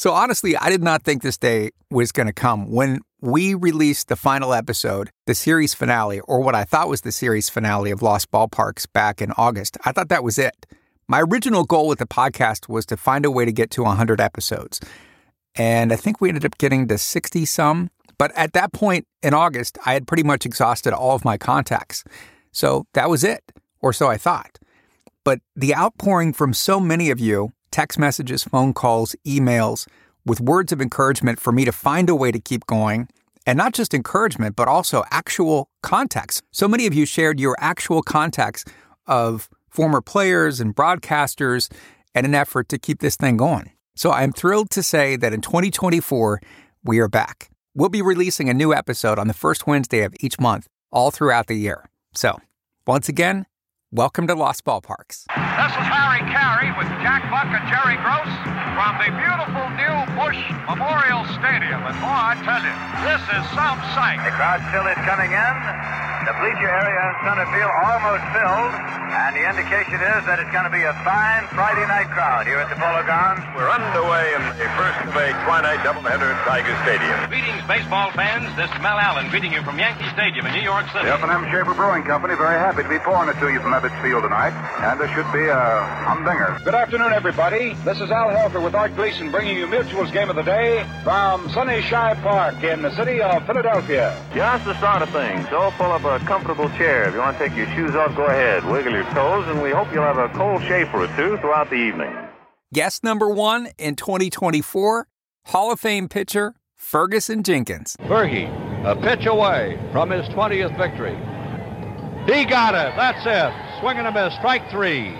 So honestly, I did not think this day was going to come. When we released the final episode, the series finale, or what I thought was the series finale of Lost Ballparks back in August, I thought that was it. My original goal with the podcast was to find a way to get to 100 episodes. And I think we ended up getting to 60 some. But at that point in August, I had pretty much exhausted all of my contacts. So that was it, or so I thought. But the outpouring from so many of you text messages, phone calls, emails with words of encouragement for me to find a way to keep going. And not just encouragement, but also actual contacts. So many of you shared your actual contacts of former players and broadcasters in an effort to keep this thing going. So I'm thrilled to say that in 2024, we are back. We'll be releasing a new episode on the first Wednesday of each month, all throughout the year. So, once again, Welcome to Lost Ballparks. This is Harry Caray with Jack Buck and Jerry Gross from the beautiful new Busch Memorial Stadium. And boy, I tell you, this is some sight. The crowd still is coming in. The bleacher area in center field almost filled, and the indication is that it's going to be a fine Friday night crowd here at the Polo Grounds. We're underway in the first of a twilight doubleheader at Tiger Stadium. Greetings, baseball fans. This is Mel Allen greeting you from Yankee Stadium in New York City. The F&M Schaefer Brewing Company very happy to be pouring it to you from Ebbets Field tonight, and there should be a humdinger. Good afternoon, everybody. This is Al Helfer with Art Gleason bringing you Mutual's Game of the Day from Sunny Shibe Park in the city of Philadelphia. Just the start of things. So pull up a comfortable chair. If you want to take your shoes off, go ahead. Wiggle your toes, and we hope you'll have a cold Schaefer or two throughout the evening. Guest number one in 2024, Hall of Fame pitcher Ferguson Jenkins. Fergie, a pitch away from his 20th victory. He got it. That's it. Swing and a miss. Strike three.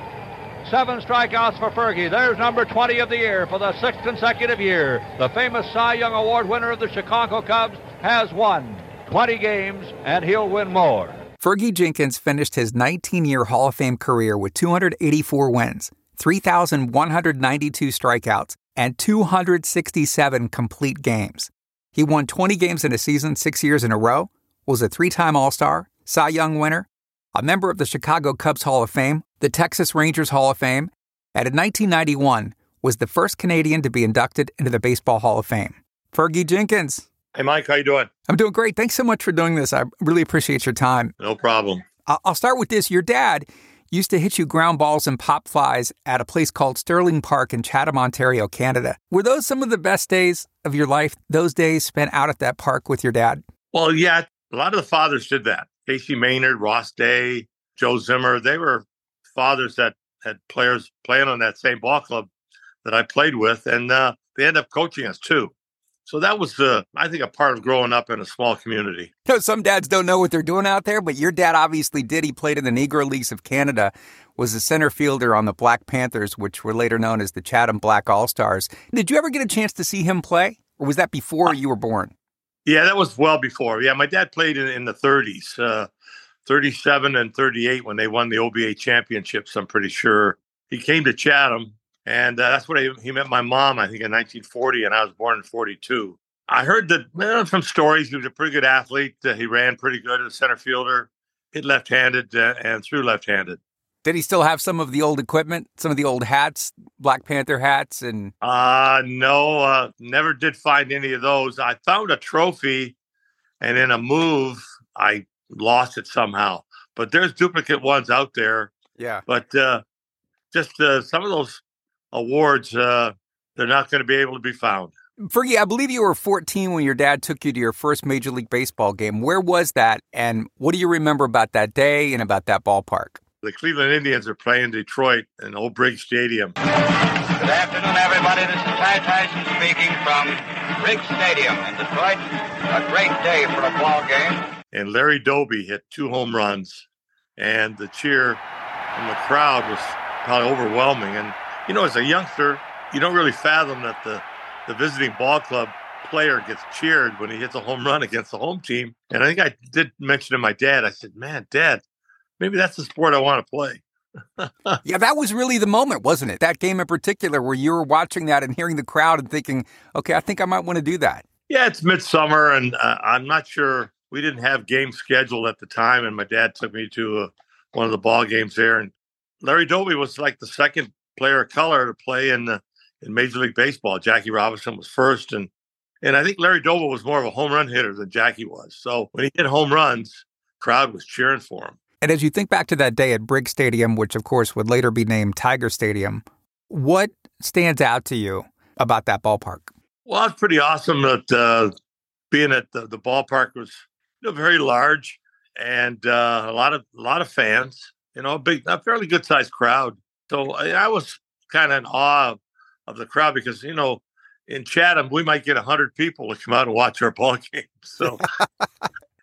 Seven strikeouts for Fergie. There's number 20 of the year for the sixth consecutive year. The famous Cy Young Award winner of the Chicago Cubs has won 20 games, and he'll win more. Fergie Jenkins finished his 19 year Hall of Fame career with 284 wins, 3,192 strikeouts, and 267 complete games. He won 20 games in a season six years in a row, was a three time All Star, Cy Young winner, a member of the Chicago Cubs Hall of Fame, the Texas Rangers Hall of Fame, and in 1991 was the first Canadian to be inducted into the Baseball Hall of Fame. Fergie Jenkins. Hey, Mike, how you doing? I'm doing great. Thanks so much for doing this. I really appreciate your time. No problem. I'll start with this. Your dad used to hit you ground balls and pop flies at a place called Sterling Park in Chatham, Ontario, Canada. Were those some of the best days of your life? Those days spent out at that park with your dad? Well, yeah, a lot of the fathers did that. Casey Maynard, Ross Day, Joe Zimmer, they were fathers that had players playing on that same ball club that I played with, and uh, they ended up coaching us too. So that was, uh, I think, a part of growing up in a small community. You know, some dads don't know what they're doing out there, but your dad obviously did. He played in the Negro Leagues of Canada, was a center fielder on the Black Panthers, which were later known as the Chatham Black All Stars. Did you ever get a chance to see him play, or was that before uh, you were born? Yeah, that was well before. Yeah, my dad played in, in the 30s, uh, 37 and 38 when they won the OBA championships. I'm pretty sure he came to Chatham, and uh, that's what he met my mom. I think in 1940, and I was born in 42. I heard that from stories. He was a pretty good athlete. Uh, he ran pretty good as a center fielder, hit left-handed uh, and threw left-handed. Did he still have some of the old equipment, some of the old hats, Black Panther hats, and? Uh no, uh, never did find any of those. I found a trophy, and in a move, I lost it somehow. But there's duplicate ones out there. Yeah. But uh, just uh, some of those awards, uh, they're not going to be able to be found. Fergie, I believe you were 14 when your dad took you to your first Major League Baseball game. Where was that, and what do you remember about that day and about that ballpark? The Cleveland Indians are playing Detroit in Old Briggs Stadium. Good afternoon, everybody. This is Ty Tyson speaking from Briggs Stadium in Detroit. A great day for a ball game. And Larry Doby hit two home runs, and the cheer from the crowd was probably overwhelming. And you know, as a youngster, you don't really fathom that the the visiting ball club player gets cheered when he hits a home run against the home team. And I think I did mention to my dad, I said, Man, dad, maybe that's the sport I want to play. yeah, that was really the moment, wasn't it? That game in particular, where you were watching that and hearing the crowd and thinking, okay, I think I might want to do that. Yeah, it's midsummer, and uh, I'm not sure. We didn't have games scheduled at the time, and my dad took me to uh, one of the ball games there. And Larry Doby was like the second player of color to play in the in Major League Baseball. Jackie Robinson was first, and and I think Larry Doby was more of a home run hitter than Jackie was. So when he hit home runs, crowd was cheering for him. And as you think back to that day at Briggs Stadium, which of course would later be named Tiger Stadium, what stands out to you about that ballpark? Well, it's pretty awesome that uh, being at the, the ballpark was you know, very large and uh, a lot of a lot of fans. You know, a big, a fairly good sized crowd. So I, I was kind of in awe of, of the crowd because you know in Chatham we might get hundred people to come out and watch our ball game. So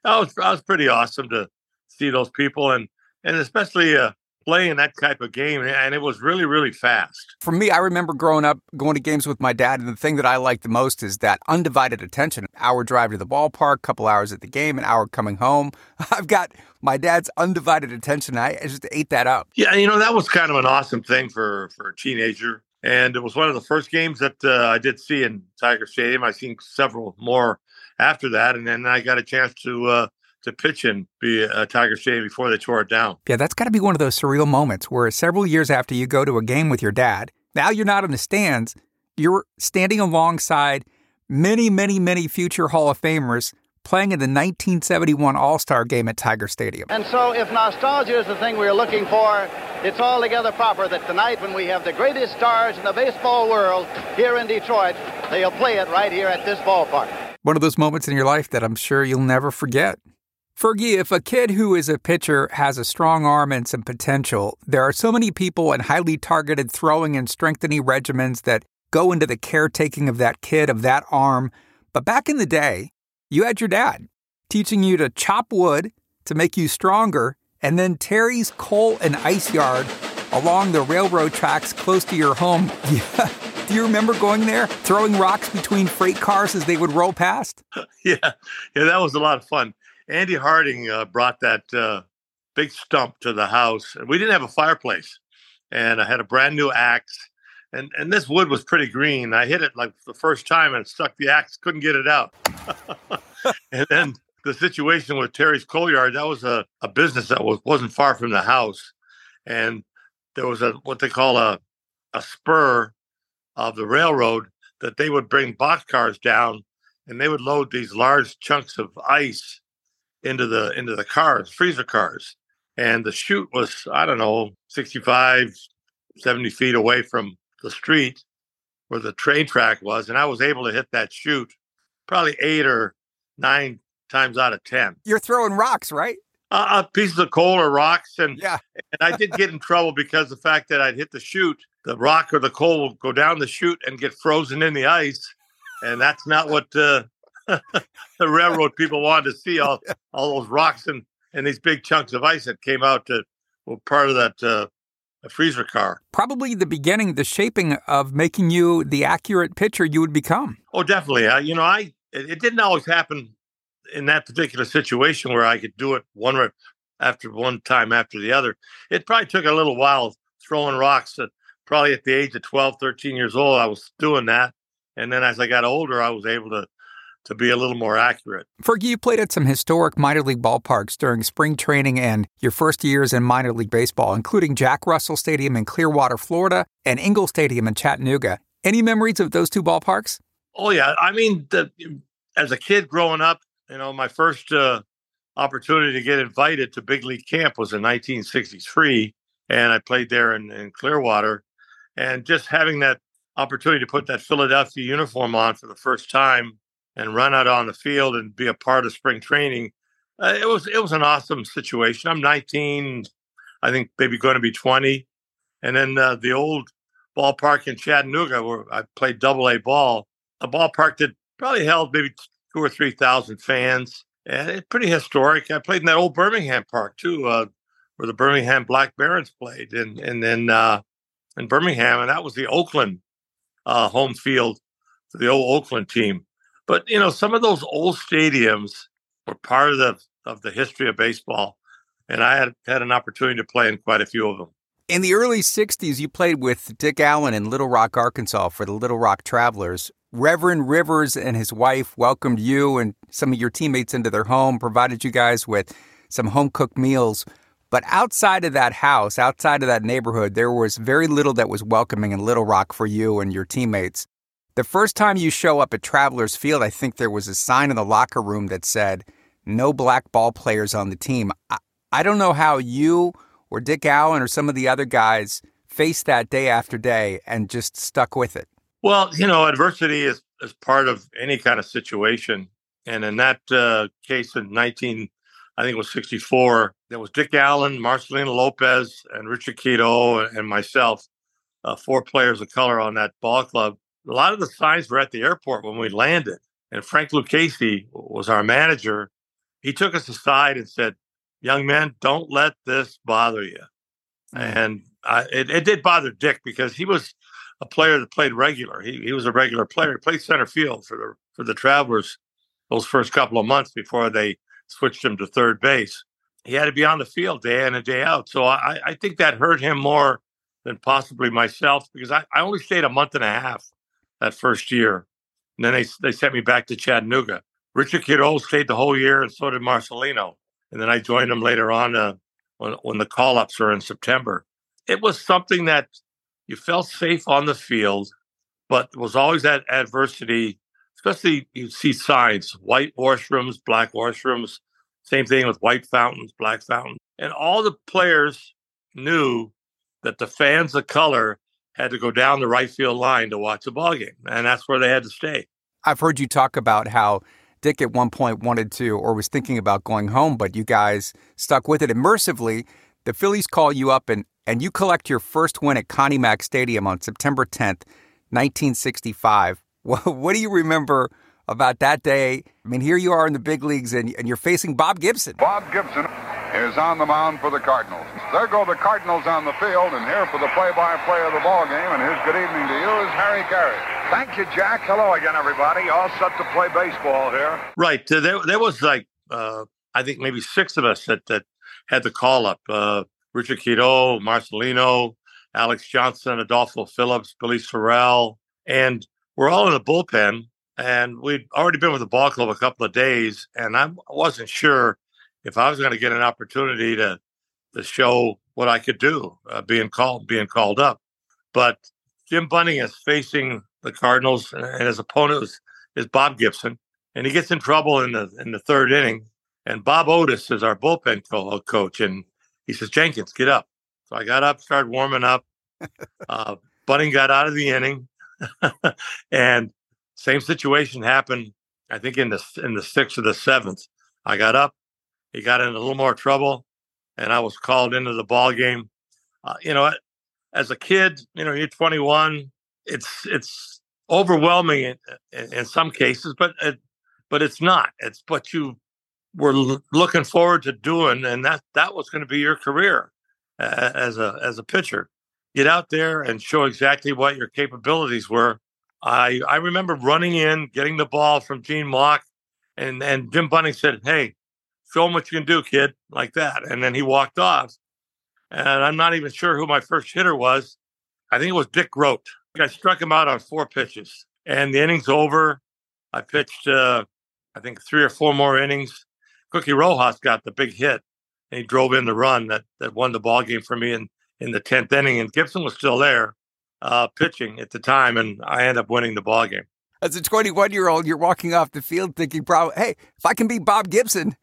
that was that was pretty awesome to see those people and and especially uh, playing that type of game, and it was really, really fast. For me, I remember growing up going to games with my dad, and the thing that I liked the most is that undivided attention. an Hour drive to the ballpark, couple hours at the game, an hour coming home. I've got my dad's undivided attention. I just ate that up. Yeah, you know that was kind of an awesome thing for for a teenager, and it was one of the first games that uh, I did see in Tiger Stadium. i've seen several more after that, and then I got a chance to. Uh, to pitch and be a Tiger Stadium before they tore it down. Yeah, that's got to be one of those surreal moments where several years after you go to a game with your dad, now you're not in the stands, you're standing alongside many, many, many future Hall of Famers playing in the 1971 All Star game at Tiger Stadium. And so, if nostalgia is the thing we're looking for, it's altogether proper that tonight, when we have the greatest stars in the baseball world here in Detroit, they'll play it right here at this ballpark. One of those moments in your life that I'm sure you'll never forget. Fergie, if a kid who is a pitcher has a strong arm and some potential, there are so many people and highly targeted throwing and strengthening regimens that go into the caretaking of that kid, of that arm. But back in the day, you had your dad teaching you to chop wood to make you stronger, and then Terry's coal and ice yard along the railroad tracks close to your home. Do you remember going there, throwing rocks between freight cars as they would roll past? Yeah, yeah, that was a lot of fun. Andy Harding uh, brought that uh, big stump to the house, and we didn't have a fireplace. And I had a brand new axe, and and this wood was pretty green. I hit it like the first time, and stuck the axe. Couldn't get it out. and then the situation with Terry's coal yard that was a, a business that was wasn't far from the house, and there was a what they call a a spur of the railroad that they would bring boxcars down, and they would load these large chunks of ice into the into the cars, freezer cars. And the chute was, I don't know, 65, 70 feet away from the street where the train track was. And I was able to hit that chute probably eight or nine times out of 10. You're throwing rocks, right? Uh, uh, pieces of coal or rocks. And, yeah. and I did get in trouble because the fact that I'd hit the chute, the rock or the coal will go down the chute and get frozen in the ice. And that's not what uh, the railroad people wanted to see all all those rocks and and these big chunks of ice that came out to were part of that uh, freezer car. Probably the beginning, the shaping of making you the accurate pitcher you would become. Oh, definitely. Uh, you know, I it, it, didn't always happen in that particular situation where I could do it one after one time after the other. It probably took a little while throwing rocks. At, probably at the age of 12, 13 years old, I was doing that. And then as I got older, I was able to to be a little more accurate. Fergie, you played at some historic minor league ballparks during spring training and your first years in minor league baseball, including Jack Russell Stadium in Clearwater, Florida, and Engel Stadium in Chattanooga. Any memories of those two ballparks? Oh yeah, I mean, the, as a kid growing up, you know, my first uh, opportunity to get invited to big league camp was in 1963, and I played there in, in Clearwater, and just having that opportunity to put that Philadelphia uniform on for the first time and run out on the field and be a part of spring training. Uh, it was it was an awesome situation. I'm 19, I think maybe going to be 20, and then uh, the old ballpark in Chattanooga where I played Double A ball, a ballpark that probably held maybe two or three thousand fans, and it's pretty historic. I played in that old Birmingham Park too, uh, where the Birmingham Black Barons played, and and then uh, in Birmingham, and that was the Oakland uh, home field for the old Oakland team. But you know, some of those old stadiums were part of the of the history of baseball, and I had had an opportunity to play in quite a few of them. In the early '60s, you played with Dick Allen in Little Rock, Arkansas, for the Little Rock Travelers. Reverend Rivers and his wife welcomed you and some of your teammates into their home, provided you guys with some home cooked meals. But outside of that house, outside of that neighborhood, there was very little that was welcoming in Little Rock for you and your teammates. The first time you show up at Travelers Field, I think there was a sign in the locker room that said, no black ball players on the team. I, I don't know how you or Dick Allen or some of the other guys faced that day after day and just stuck with it. Well, you know, adversity is, is part of any kind of situation. And in that uh, case in 19, I think it was 64, there was Dick Allen, Marcelino Lopez, and Richard Quiroz, and myself, uh, four players of color on that ball club. A lot of the signs were at the airport when we landed. And Frank Lucchese was our manager. He took us aside and said, Young men, don't let this bother you. Mm-hmm. And I, it, it did bother Dick because he was a player that played regular. He, he was a regular player. He played center field for the for the Travelers those first couple of months before they switched him to third base. He had to be on the field day in and day out. So I, I think that hurt him more than possibly myself because I, I only stayed a month and a half that first year. And then they, they sent me back to Chattanooga. Richard Quiroz stayed the whole year, and so did Marcelino. And then I joined them later on uh, when, when the call ups were in September. It was something that you felt safe on the field, but was always that adversity especially you see signs, white washrooms, black washrooms, same thing with white fountains, black fountains. And all the players knew that the fans of color had to go down the right field line to watch the ball game. And that's where they had to stay. I've heard you talk about how Dick at one point wanted to or was thinking about going home, but you guys stuck with it. Immersively, the Phillies call you up and, and you collect your first win at Connie Mack Stadium on September 10th, 1965. What, what do you remember about that day? I mean, here you are in the big leagues and, and you're facing Bob Gibson. Bob Gibson is on the mound for the Cardinals. There go the Cardinals on the field, and here for the play-by-play of the ball game, and his good evening to you is Harry Caray. Thank you, Jack. Hello again, everybody. All set to play baseball here. Right. Uh, there, there was like, uh, I think maybe six of us that, that had the call up. Uh, Richard Quiroz, Marcelino, Alex Johnson, Adolfo Phillips, Billy Sorrell, and we're all in the bullpen, and we'd already been with the ball club a couple of days, and I wasn't sure if I was going to get an opportunity to to show what I could do, uh, being called being called up. But Jim Bunning is facing the Cardinals, and his opponent is, is Bob Gibson, and he gets in trouble in the in the third inning. And Bob Otis is our bullpen coach, and he says, "Jenkins, get up." So I got up, started warming up. Uh, Bunning got out of the inning, and same situation happened. I think in the in the sixth or the seventh, I got up. He got in a little more trouble, and I was called into the ball game. Uh, you know, as a kid, you know, you're 21. It's it's overwhelming in, in, in some cases, but it, but it's not. It's what you were l- looking forward to doing, and that that was going to be your career uh, as a as a pitcher get out there and show exactly what your capabilities were. I I remember running in, getting the ball from Gene Mauch, and and Jim Bunning said, "Hey, show him what you can do, kid," like that, and then he walked off. And I'm not even sure who my first hitter was. I think it was Dick Groat. I struck him out on four pitches, and the inning's over. I pitched, uh, I think, three or four more innings. Cookie Rojas got the big hit, and he drove in the run that that won the ball game for me. And in the tenth inning, and Gibson was still there, uh, pitching at the time, and I ended up winning the ball game. As a 21 year old, you're walking off the field thinking, "Probably, hey, if I can beat Bob Gibson,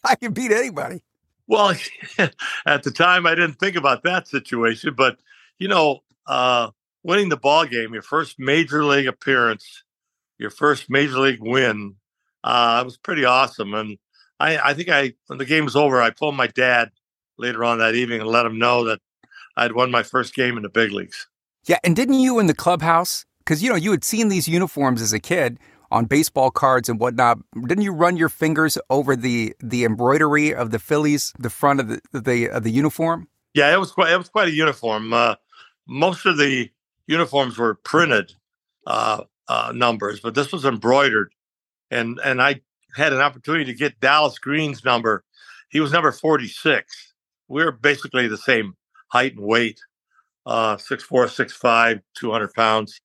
I can beat anybody." Well, at the time, I didn't think about that situation, but you know, uh, winning the ball game, your first major league appearance, your first major league win, uh, it was pretty awesome. And I, I think I, when the game was over, I told my dad later on that evening and let him know that I'd won my first game in the big leagues. Yeah, and didn't you in the clubhouse? Because you know you had seen these uniforms as a kid on baseball cards and whatnot. Didn't you run your fingers over the the embroidery of the Phillies, the front of the the of the uniform? Yeah, it was quite it was quite a uniform. Uh, most of the uniforms were printed uh, uh, numbers, but this was embroidered, and and I had an opportunity to get Dallas Green's number. He was number forty six. We are basically the same height and weight, uh, 6'4", 6'5", 200 pounds.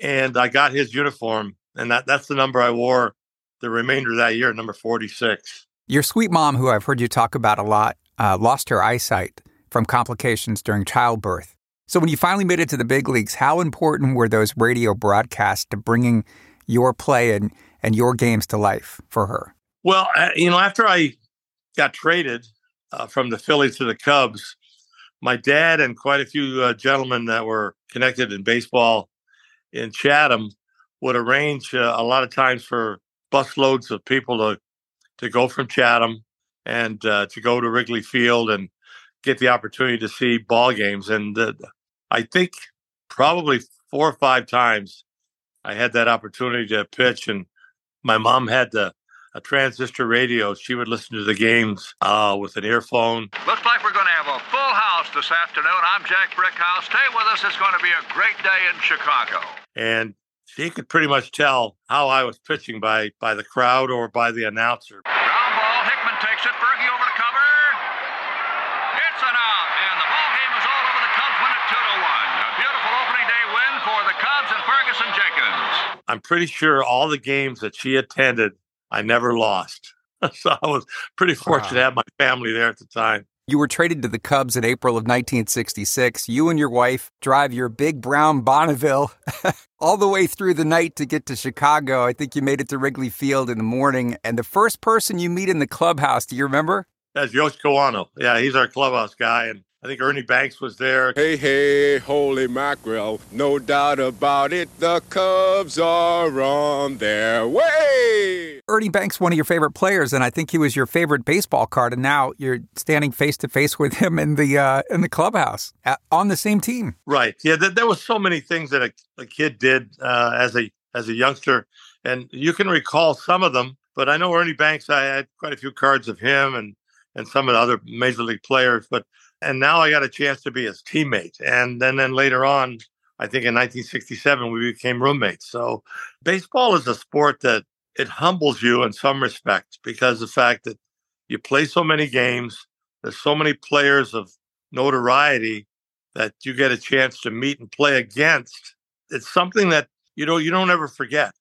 And I got his uniform, and that, that's the number I wore the remainder of that year, number 46. Your sweet mom, who I've heard you talk about a lot, uh, lost her eyesight from complications during childbirth. So when you finally made it to the big leagues, how important were those radio broadcasts to bringing your play and, and your games to life for her? Well, uh, you know, after I got traded uh, from the Phillies to the Cubs, my dad and quite a few uh, gentlemen that were connected in baseball in Chatham would arrange uh, a lot of times for busloads of people to to go from Chatham and uh, to go to Wrigley Field and get the opportunity to see ball games. And uh, I think probably four or five times I had that opportunity to pitch. And my mom had the a transistor radio. She would listen to the games uh, with an earphone. Looks like we're going to have a full house this afternoon. I'm Jack Brickhouse. Stay with us. It's going to be a great day in Chicago. And she could pretty much tell how I was pitching by by the crowd or by the announcer. Ground ball. Hickman takes it. Berge over to cover. It's an out, and the ball game is all over. The Cubs win it two to one. A beautiful opening day win for the Cubs and Ferguson Jenkins. I'm pretty sure all the games that she attended, I never lost. so I was pretty fortunate wow. to have my family there at the time. You were traded to the Cubs in April of 1966. You and your wife drive your big brown Bonneville all the way through the night to get to Chicago. I think you made it to Wrigley Field in the morning. And the first person you meet in the clubhouse, do you remember? That's Yosh Kawano. Yeah, he's our clubhouse guy. And I think Ernie Banks was there. Hey, hey, holy mackerel. No doubt about it. The Cubs are on their way. Ernie Banks, one of your favorite players, and I think he was your favorite baseball card. And now you're standing face to face with him in the uh, in the clubhouse at, on the same team. Right. Yeah. Th- there was so many things that a, a kid did uh, as a as a youngster, and you can recall some of them. But I know Ernie Banks. I had quite a few cards of him and and some of the other major league players. But and now I got a chance to be his teammate. And then, then later on, I think in 1967, we became roommates. So baseball is a sport that it humbles you in some respect because the fact that you play so many games, there's so many players of notoriety that you get a chance to meet and play against. It's something that you know you don't ever forget,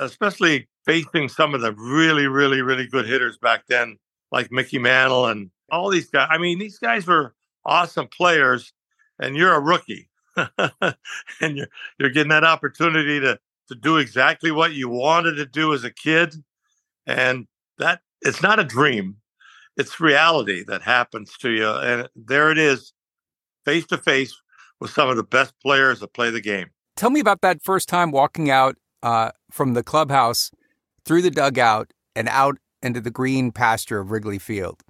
especially facing some of the really, really, really good hitters back then, like Mickey Mantle and all these guys. I mean, these guys were awesome players, and you're a rookie, and you're you're getting that opportunity to to do exactly what you wanted to do as a kid, and that it's not a dream, it's reality that happens to you, and there it is, face to face with some of the best players that play the game. Tell me about that first time walking out uh, from the clubhouse through the dugout and out into the green pasture of Wrigley Field.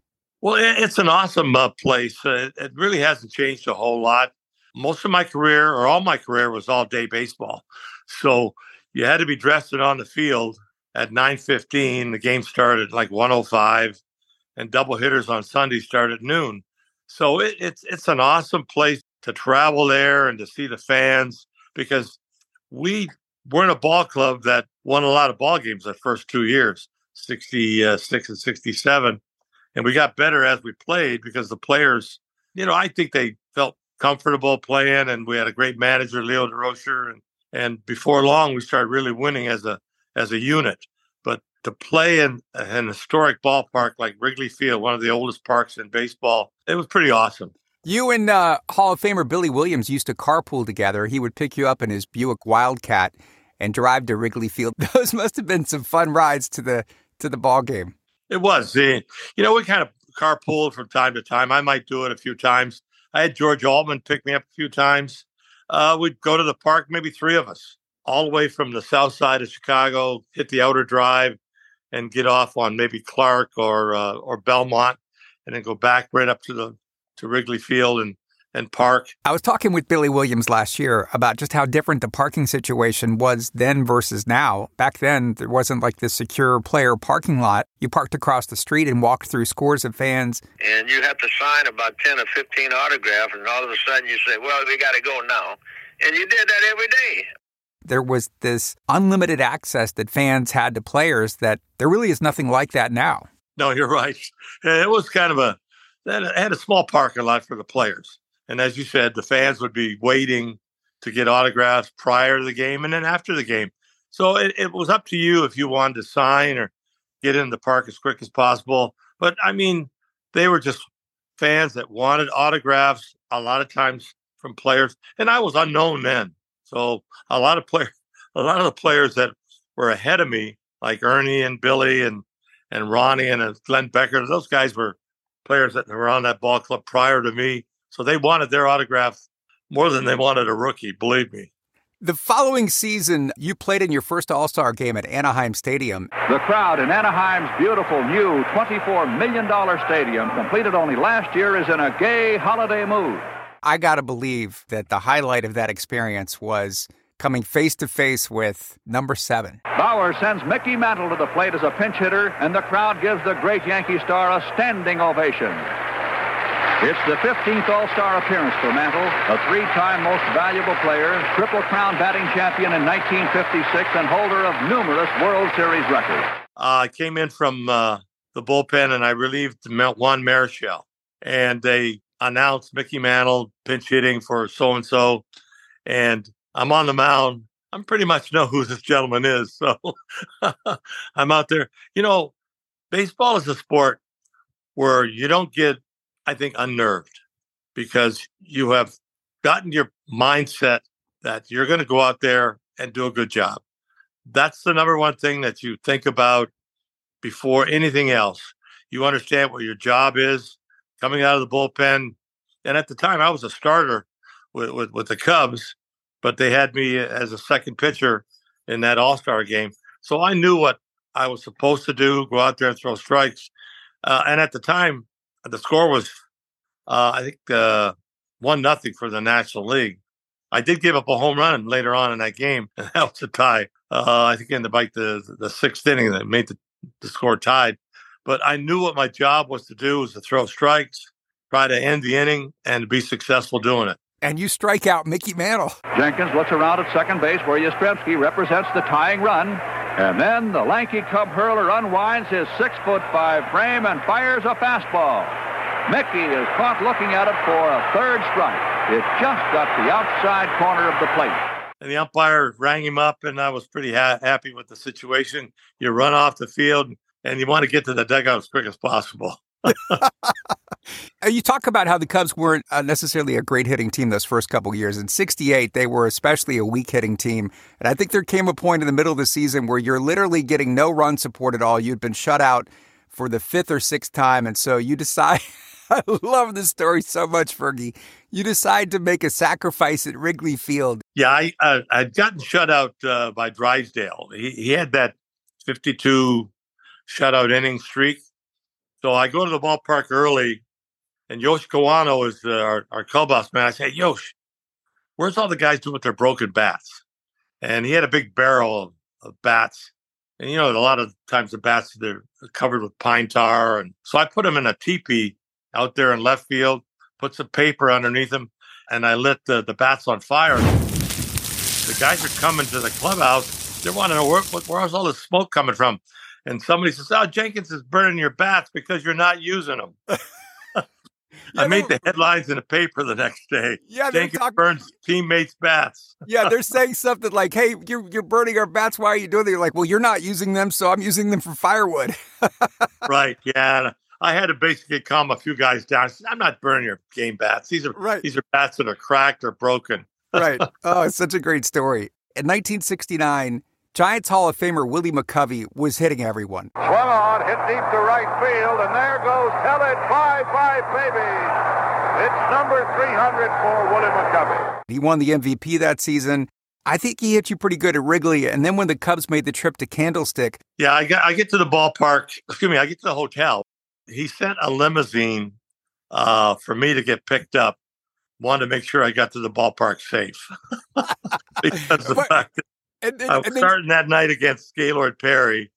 Well, it's an awesome uh, place. Uh, it really hasn't changed a whole lot. Most of my career, or all my career, was all day baseball. So you had to be dressed and on the field at 9:15. The game started like 105, and double hitters on Sunday start at noon. So it, it's it's an awesome place to travel there and to see the fans because we weren't a ball club that won a lot of ball games the first two years, 66 and 67 and we got better as we played because the players, you know, I think they felt comfortable playing, and we had a great manager, Leo Durocher, and and before long we started really winning as a as a unit. But to play in an historic ballpark like Wrigley Field, one of the oldest parks in baseball, it was pretty awesome. You and uh, Hall of Famer Billy Williams used to carpool together. He would pick you up in his Buick Wildcat and drive to Wrigley Field. Those must have been some fun rides to the to the ball game. It was. You know, we kind of carpooled from time to time. I might do it a few times. I had George Altman pick me up a few times. Uh, we'd go to the park, maybe three of us, all the way from the south side of Chicago, hit the outer drive, and get off on maybe Clark or uh, or Belmont, and then go back right up to the to Wrigley Field and and park. I was talking with Billy Williams last year about just how different the parking situation was then versus now. Back then, there wasn't like this secure player parking lot. You parked across the street and walked through scores of fans. And you have to sign about 10 or 15 autographs, and all of a sudden you say, well, we got to go now. And you did that every day. There was this unlimited access that fans had to players that there really is nothing like that now. No, you're right. It was kind of a, it had a small parking lot for the players and as you said, the fans would be waiting to get autographs prior to the game and then after the game. So it, it was up to you if you wanted to sign or get in the park as quick as possible. But I mean, they were just fans that wanted autographs a lot of times from players, and I was unknown then. So a lot of players, a lot of the players that were ahead of me, like Ernie and Billy and and Ronnie and uh, Glenn Beckert, those guys were players that were on that ball club prior to me. So they wanted their autograph more than they wanted a rookie, believe me. The following season, you played in your first All Star game at Anaheim Stadium. The crowd in Anaheim's beautiful new $24 million stadium, completed only last year, is in a gay holiday mood. I got to believe that the highlight of that experience was coming face to face with number seven. Bauer sends Mickey Mantle to the plate as a pinch hitter, and the crowd gives the great Yankee star a standing ovation. It's the 15th All-Star appearance for Mantle, a three-time most valuable player, Triple Crown batting champion in 1956, and holder of numerous World Series records. Uh, I came in from uh, the bullpen and I relieved Juan Marichal. And they announced Mickey Mantle pinch hitting for so-and-so. And I'm on the mound. I'm pretty much know who this gentleman is. So I'm out there. You know, baseball is a sport where you don't get I think, unnerved because you have gotten your mindset that you're going to go out there and do a good job. That's the number one thing that you think about before anything else. You understand what your job is coming out of the bullpen. And at the time, I was a starter with, with, with the Cubs, but they had me as a second pitcher in that All Star game. So I knew what I was supposed to do go out there and throw strikes. Uh, and at the time, the score was, uh, I think, uh, one nothing for the National League. I did give up a home run later on in that game, and that was a tie. Uh, I think in the like the the sixth inning that made the, the score tied. But I knew what my job was to do was to throw strikes, try to end the inning, and be successful doing it. And you strike out Mickey Mantle. Jenkins looks around at second base where Yastrzemski represents the tying run. And then the lanky Cub hurler unwinds his six foot five frame and fires a fastball. Mickey is caught looking at it for a third strike. It just got the outside corner of the plate. And the umpire rang him up, and I was pretty ha- happy with the situation. You run off the field, and you want to get to the dugout as quick as possible. You talk about how the Cubs weren't uh, necessarily a great hitting team those first couple years. In 68, they were especially a weak hitting team. And I think there came a point in the middle of the season where you're literally getting no run support at all. You'd been shut out for the fifth or sixth time. And so you decide. I love this story so much, Fergie. You decide to make a sacrifice at Wrigley Field. Yeah, I, uh, I'd gotten shut out uh, by Drysdale. He, he had that 52 shutout inning streak. So I go to the ballpark early, and Yosh Kawano is uh, our, our clubhouse man. I say, Yosh, where's all the guys doing with their broken bats? And he had a big barrel of, of bats. And, you know, a lot of times the bats, they're covered with pine tar. And so I put them in a teepee out there in left field, put some paper underneath them, and I lit the, the bats on fire. The guys are coming to the clubhouse. They want to know where, where's all the smoke coming from? And somebody says, "Oh, Jenkins is burning your bats because you're not using them." I made the headlines in the paper the next day. Yeah, Jenkins talk- burns teammates' bats. yeah, they're saying something like, "Hey, you're you're burning our bats. Why are you doing that?" You're like, "Well, you're not using them, so I'm using them for firewood." right? Yeah. I had to basically calm a few guys down. Said, I'm not burning your game bats. These are right. These are bats that are cracked or broken. right. Oh, it's such a great story. In 1969, Giants Hall of Famer Willie McCovey was hitting everyone. Swung on, hit deep to right field, and there goes Tell It Bye Bye Baby. It's number 300 for Willie McCovey. He won the MVP that season. I think he hit you pretty good at Wrigley. And then when the Cubs made the trip to Candlestick. Yeah, I, got, I get to the ballpark. Excuse me, I get to the hotel. He sent a limousine uh, for me to get picked up. Wanted to make sure I got to the ballpark safe. because the fact that And, and- I was and then starting that night against Gaylord Perry.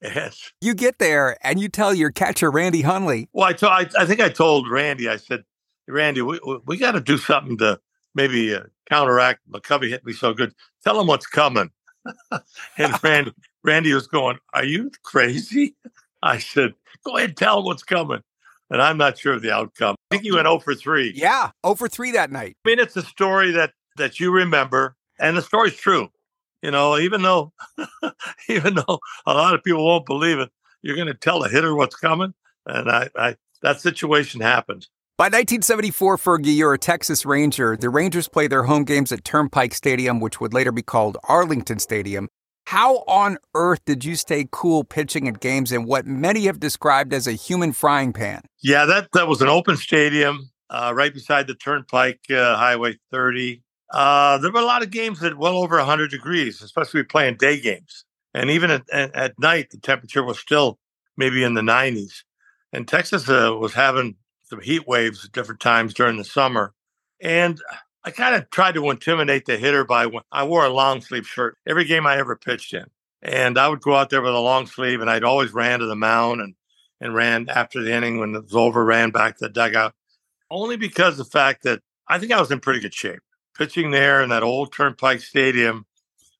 And you get there and you tell your catcher, Randy Hundley, well, I, told, I, I think I told Randy, I said, Randy, we, we- got to do something to maybe uh, counteract McCovey hit me so good. Tell him what's coming. and Randy, Randy was going, Are you crazy? I said, Go ahead, tell him what's coming. And I'm not sure of the outcome. I think you went 0 for 3. yeah, over 3 that night. I mean, it's a story that that you remember, and the story's true. You know, even though even though a lot of people won't believe it, you're going to tell the hitter what's coming, and I, I that situation happened. By 1974, Fergie, you're a Texas Ranger. The Rangers play their home games at Turnpike Stadium, which would later be called Arlington Stadium. How on earth did you stay cool pitching at games in what many have described as a human frying pan? Yeah, that, that was an open stadium uh, right beside the Turnpike uh, Highway 30. Uh, there were a lot of games at well over 100 degrees, especially playing day games. And even at, at, at night, the temperature was still maybe in the 90s. And Texas uh, was having some heat waves at different times during the summer. And I kind of tried to intimidate the hitter by I wore a long sleeve shirt every game I ever pitched in. And I would go out there with a long sleeve and I'd always ran to the mound and, and ran after the inning when it was over, ran back to the dugout. Only because the fact that I think I was in pretty good shape. Pitching there in that old Turnpike Stadium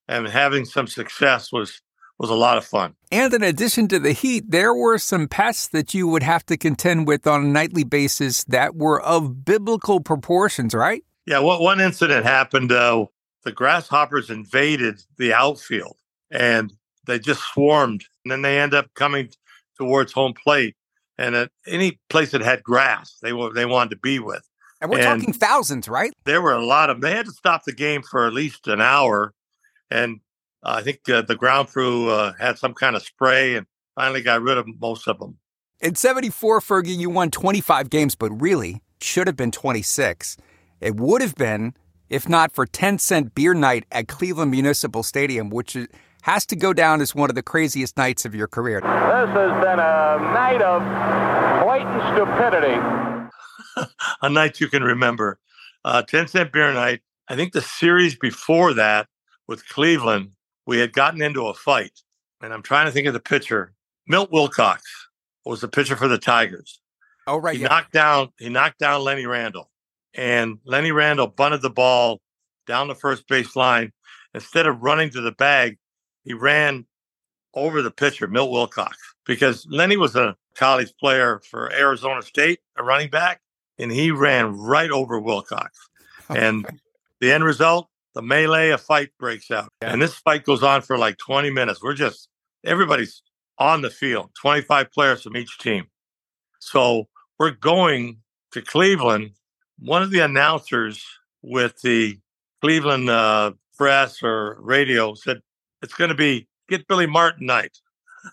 and having some success was was a lot of fun. And in addition to the heat, there were some pests that you would have to contend with on a nightly basis that were of biblical proportions, right? Yeah, what one incident happened. Uh, the grasshoppers invaded the outfield, and they just swarmed. And then they end up coming towards home plate, and at any place that had grass, they were they wanted to be with. And we're and talking thousands, right? There were a lot of. They had to stop the game for at least an hour, and uh, I think uh, the ground crew uh, had some kind of spray and finally got rid of most of them. In 74, Fergie, you won 25 games, but really should have been 26. It would have been if not for 10 cent beer night at Cleveland Municipal Stadium, which has to go down as one of the craziest nights of your career. This has been a night of blatant stupidity. a night you can remember. Uh, 10 cent beer night. I think the series before that with Cleveland, we had gotten into a fight. And I'm trying to think of the pitcher. Milt Wilcox was the pitcher for the Tigers. Oh, right. He yeah. knocked down he knocked down Lenny Randle. and Lenny Randle bunted the ball down the first base line. Instead of running to the bag, he ran over the pitcher, Milt Wilcox, because Lenny was a college player for Arizona State, a running back, and he ran right over Wilcox. And the end result, the melee, a fight breaks out. Yeah. And this fight goes on for like 20 minutes. We're just, everybody's on the field, 25 players from each team. So we're going to Cleveland one of the announcers with the Cleveland uh, press or radio said it's going to be get Billy Martin night.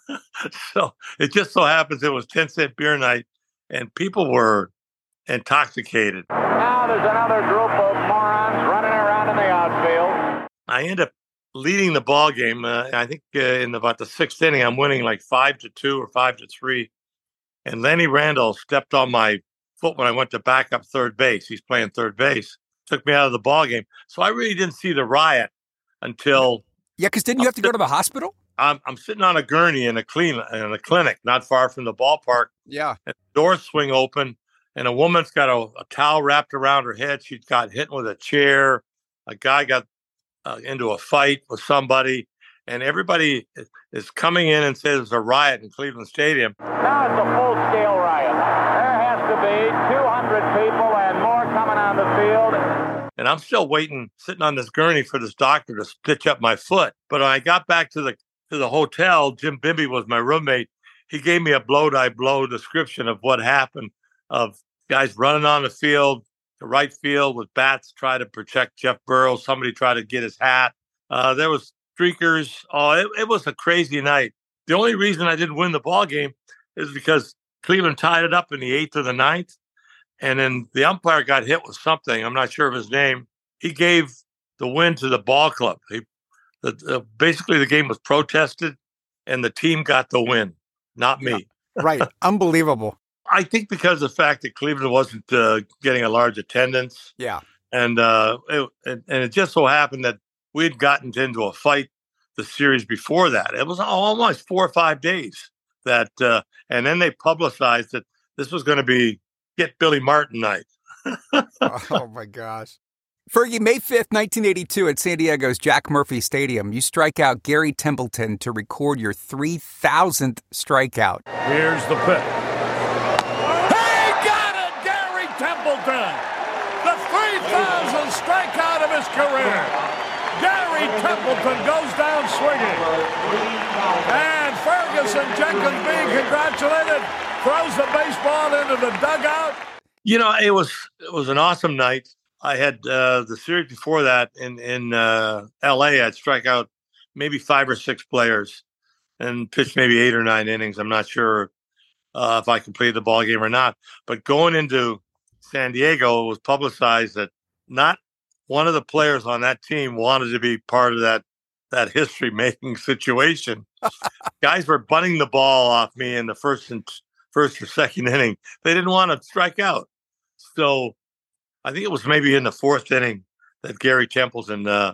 so it just so happens it was 10 cent beer night and people were intoxicated. Now there's another group of morons running around in the outfield. I end up leading the ball game. Uh, I think uh, in about the sixth inning, I'm winning like five to two or five to three. And Lenny Randle stepped on my foot when I went to back up third base. He's playing third base. Took me out of the ball game. So I really didn't see the riot until. Yeah, because didn't you have to go to the hospital? I'm, I'm sitting on a gurney in a clean in a clinic not far from the ballpark. Yeah. And doors swing open, and a woman's got a, a towel wrapped around her head. She's got hit with a chair. A guy got uh, into a fight with somebody, and everybody is coming in and says there's a riot in Cleveland Stadium. Now it's a full scale riot. There has to be 200 people and more coming on the field. And I'm still waiting, sitting on this gurney for this doctor to stitch up my foot. But when I got back to the to the hotel, Jim Bibby was my roommate. He gave me a blow by blow description of what happened of guys running on the field, the right field with bats, try to protect Jeff Burroughs. Somebody tried to get his hat. Uh, there was streakers. Oh, it, it was a crazy night. The only reason I didn't win the ball game is because Cleveland tied it up in the eighth or the ninth. And then the umpire got hit with something. I'm not sure of his name. He gave the win to the ball club. He, the, the, basically, the game was protested and the team got the win, not me. Yeah, right. Unbelievable. I think because of the fact that Cleveland wasn't uh, getting a large attendance. Yeah. And, uh, it, and it just so happened that we had gotten into a fight the series before that. It was almost four or five days that, uh, and then they publicized that this was going to be get Billy Martin night. oh my gosh. Fergie, May 5th, 1982, at San Diego's Jack Murphy Stadium, you strike out Gary Templeton to record your 3,000th strikeout. Here's the pitch. The 3,000th strikeout of his career! Gary Templeton goes down swinging. And Ferguson Jenkins being congratulated throws the baseball into the dugout. You know, it was it was an awesome night. I had uh, the series before that in in uh, L.A. I'd strike out maybe five or six players and pitch maybe eight or nine innings. I'm not sure uh, if I completed the ball game or not. But going into San Diego, it was publicized that not one of the players on that team wanted to be part of that that history making situation. Guys were bunting the ball off me in the first and first or second inning. They didn't want to strike out. So I think it was maybe in the fourth inning that Garry Templeton uh,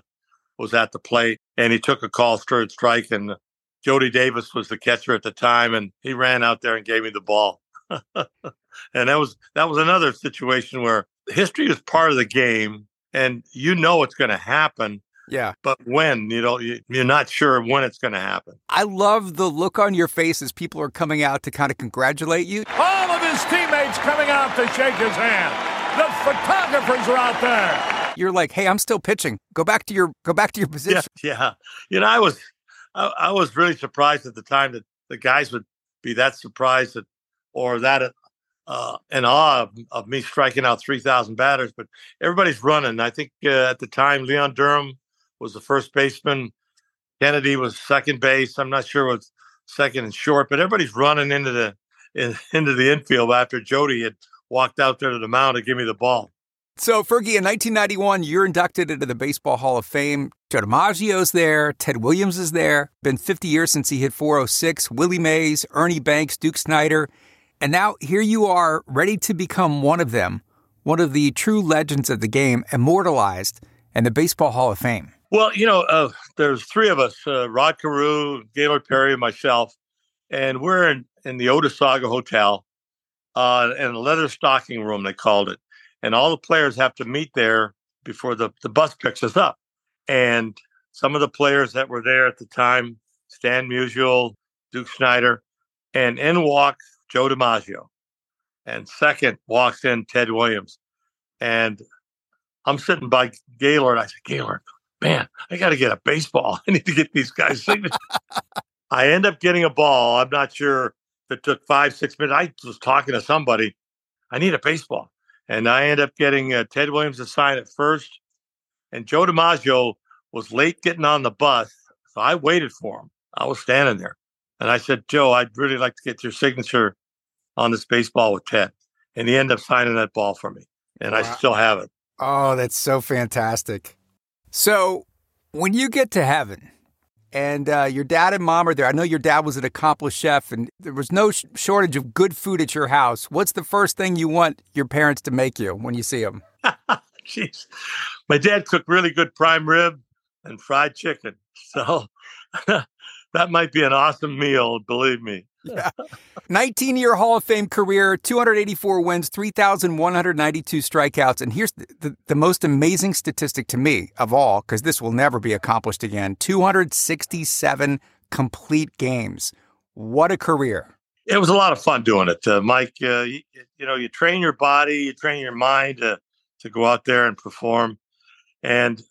was at the plate and he took a call third strike and Jody Davis was the catcher at the time and he ran out there and gave me the ball. and that was that was another situation where history is part of the game and you know it's going to happen yeah. But when, you know, you're not sure when it's going to happen. I love the look on your face as people are coming out to kind of congratulate you. All of his teammates coming out to shake his hand. The photographers are out there. You're like, hey, I'm still pitching. Go back to your go back to your position. Yeah. yeah. You know, I was I, I was really surprised at the time that the guys would be that surprised that or that uh, in awe of, of, me striking out 3,000 batters, but everybody's running. I think uh, at the time, Leon Durham was the first baseman. Kennedy was second base. I'm not sure what's second and short, but everybody's running into the in, into the infield after Jody had walked out there to the mound to give me the ball. So, Fergie, in 1991, you're inducted into the Baseball Hall of Fame. Joe DiMaggio's there. Ted Williams is there. Been 50 years since he hit 406. Willie Mays, Ernie Banks, Duke Snider. And now here you are, ready to become one of them, one of the true legends of the game, immortalized in the Baseball Hall of Fame. Well, you know, uh, there's three of us: uh, Rod Carew, Gaylord Perry, and myself, and we're in, in the Otesaga Hotel, uh, in a leather stocking room they called it, and all the players have to meet there before the the bus picks us up. And some of the players that were there at the time: Stan Musial, Duke Snider, and in walks Joe DiMaggio, and second walks in Ted Williams, and I'm sitting by Gaylord. I said, Gaylord, man, I got to get a baseball. I need to get these guys signatures. I end up getting a ball. I'm not sure if it took five, six minutes. I was talking to somebody. I need a baseball. And I end up getting uh, Ted Williams to sign it first. And Joe DiMaggio was late getting on the bus. So I waited for him. I was standing there. And I said, Joe, I'd really like to get your signature on this baseball with Ted. And he ended up signing that ball for me. And wow. I still have it. Oh, that's so fantastic. So, when you get to heaven and uh, your dad and mom are there, I know your dad was an accomplished chef and there was no sh- shortage of good food at your house. What's the first thing you want your parents to make you when you see them? Jeez. My dad cooked really good prime rib and fried chicken. So, that might be an awesome meal, believe me. yeah. 19 year Hall of Fame career, 284 wins, 3,192 strikeouts. And here's the, the, the, most amazing statistic to me of all, because this will never be accomplished again 267 complete games. What a career. It was a lot of fun doing it, uh, Mike. Uh, you, you, know, you train your body, you train your mind to, to go out there and perform. And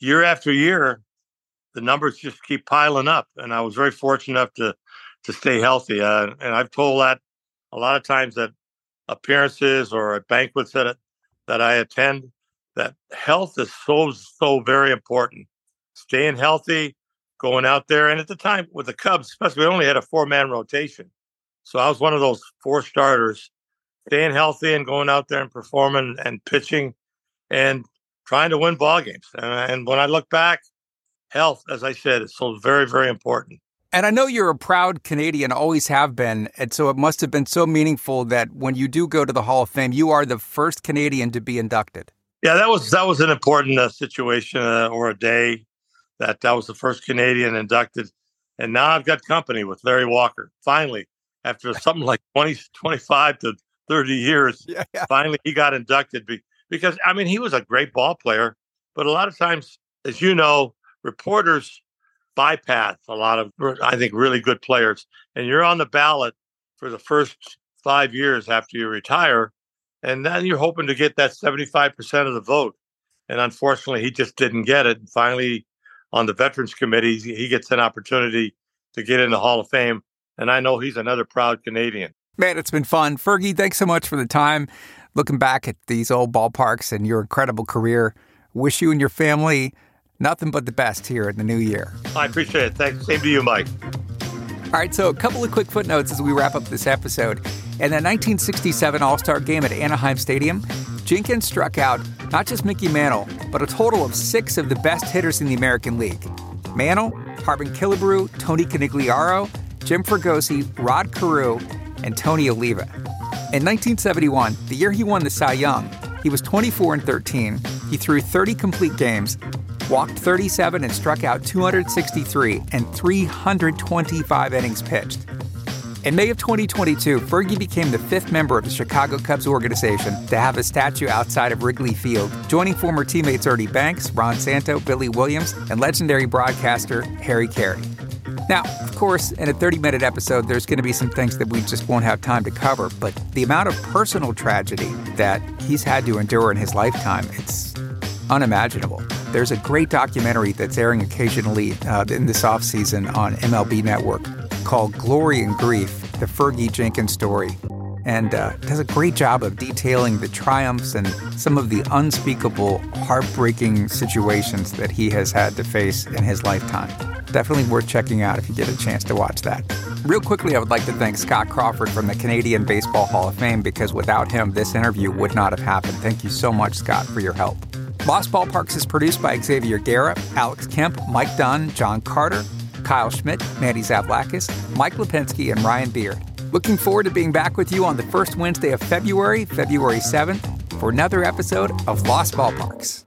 year after year, the numbers just keep piling up. And I was very fortunate enough to to stay healthy. Uh, and I've told that a lot of times that appearances or at banquets that that I attend that health is so so very important. Staying healthy, going out there, and at the time with the Cubs, especially, we only had a four man rotation, so I was one of those four starters. Staying healthy and going out there and performing and pitching, and trying to win ball games. And, and when I look back, health, as I said, is so very very important. And I know you're a proud Canadian, always have been. And so it must have been so meaningful that when you do go to the Hall of Fame, you are the first Canadian to be inducted. Yeah, that was that was an important uh, situation uh, or a day that I was the first Canadian inducted. And now I've got company with Larry Walker. Finally, after something like 20, 25 to 30 years, yeah, yeah. finally he got inducted because, I mean, he was a great ball player. But a lot of times, as you know, reporters bypass a lot of, I think, really good players. And you're on the ballot for the first five years after you retire. And then you're hoping to get that 75% of the vote. And unfortunately, he just didn't get it. And finally, on the Veterans Committee, he gets an opportunity to get in the Hall of Fame. And I know he's another proud Canadian. Man, it's been fun. Fergie, thanks so much for the time. looking back at these old ballparks and your incredible career, wish you and your family nothing but the best here in the new year. I appreciate it. Thanks. Same to you, Mike. All right, so a couple of quick footnotes as we wrap up this episode. In the 1967 All Star game at Anaheim Stadium, Jenkins struck out not just Mickey Mantle, but a total of six of the best hitters in the American League Mantle, Harmon Killebrew, Tony Conigliaro, Jim Fregosi, Rod Carew, and Tony Oliva. In 1971, the year he won the Cy Young, he was 24 and 13. He threw 30 complete games, walked 37 and struck out 263 and 325 innings pitched. In May of 2022, Fergie became the fifth member of the Chicago Cubs organization to have a statue outside of Wrigley Field, joining former teammates Ernie Banks, Ron Santo, Billy Williams, and legendary broadcaster Harry Caray. Now, of course, in a 30 minute episode, there's going to be some things that we just won't have time to cover, but the amount of personal tragedy that he's had to endure in his lifetime, it's unimaginable. There's a great documentary that's airing occasionally uh, in this offseason on MLB Network called Glory and Grief The Fergie Jenkins Story. And uh, does a great job of detailing the triumphs and some of the unspeakable, heartbreaking situations that he has had to face in his lifetime. Definitely worth checking out if you get a chance to watch that. Real quickly, I would like to thank Scott Crawford from the Canadian Baseball Hall of Fame because without him, this interview would not have happened. Thank you so much, Scott, for your help. Lost Ballparks is produced by Xavier Guerra, Alex Kemp, Mike Dunn, John Carter, Kyle Schmidt, Mandy Zavlakis, Mike Lipinski, and Ryan Beard. Looking forward to being back with you on the first Wednesday of February, February 7th, for another episode of Lost Ballparks.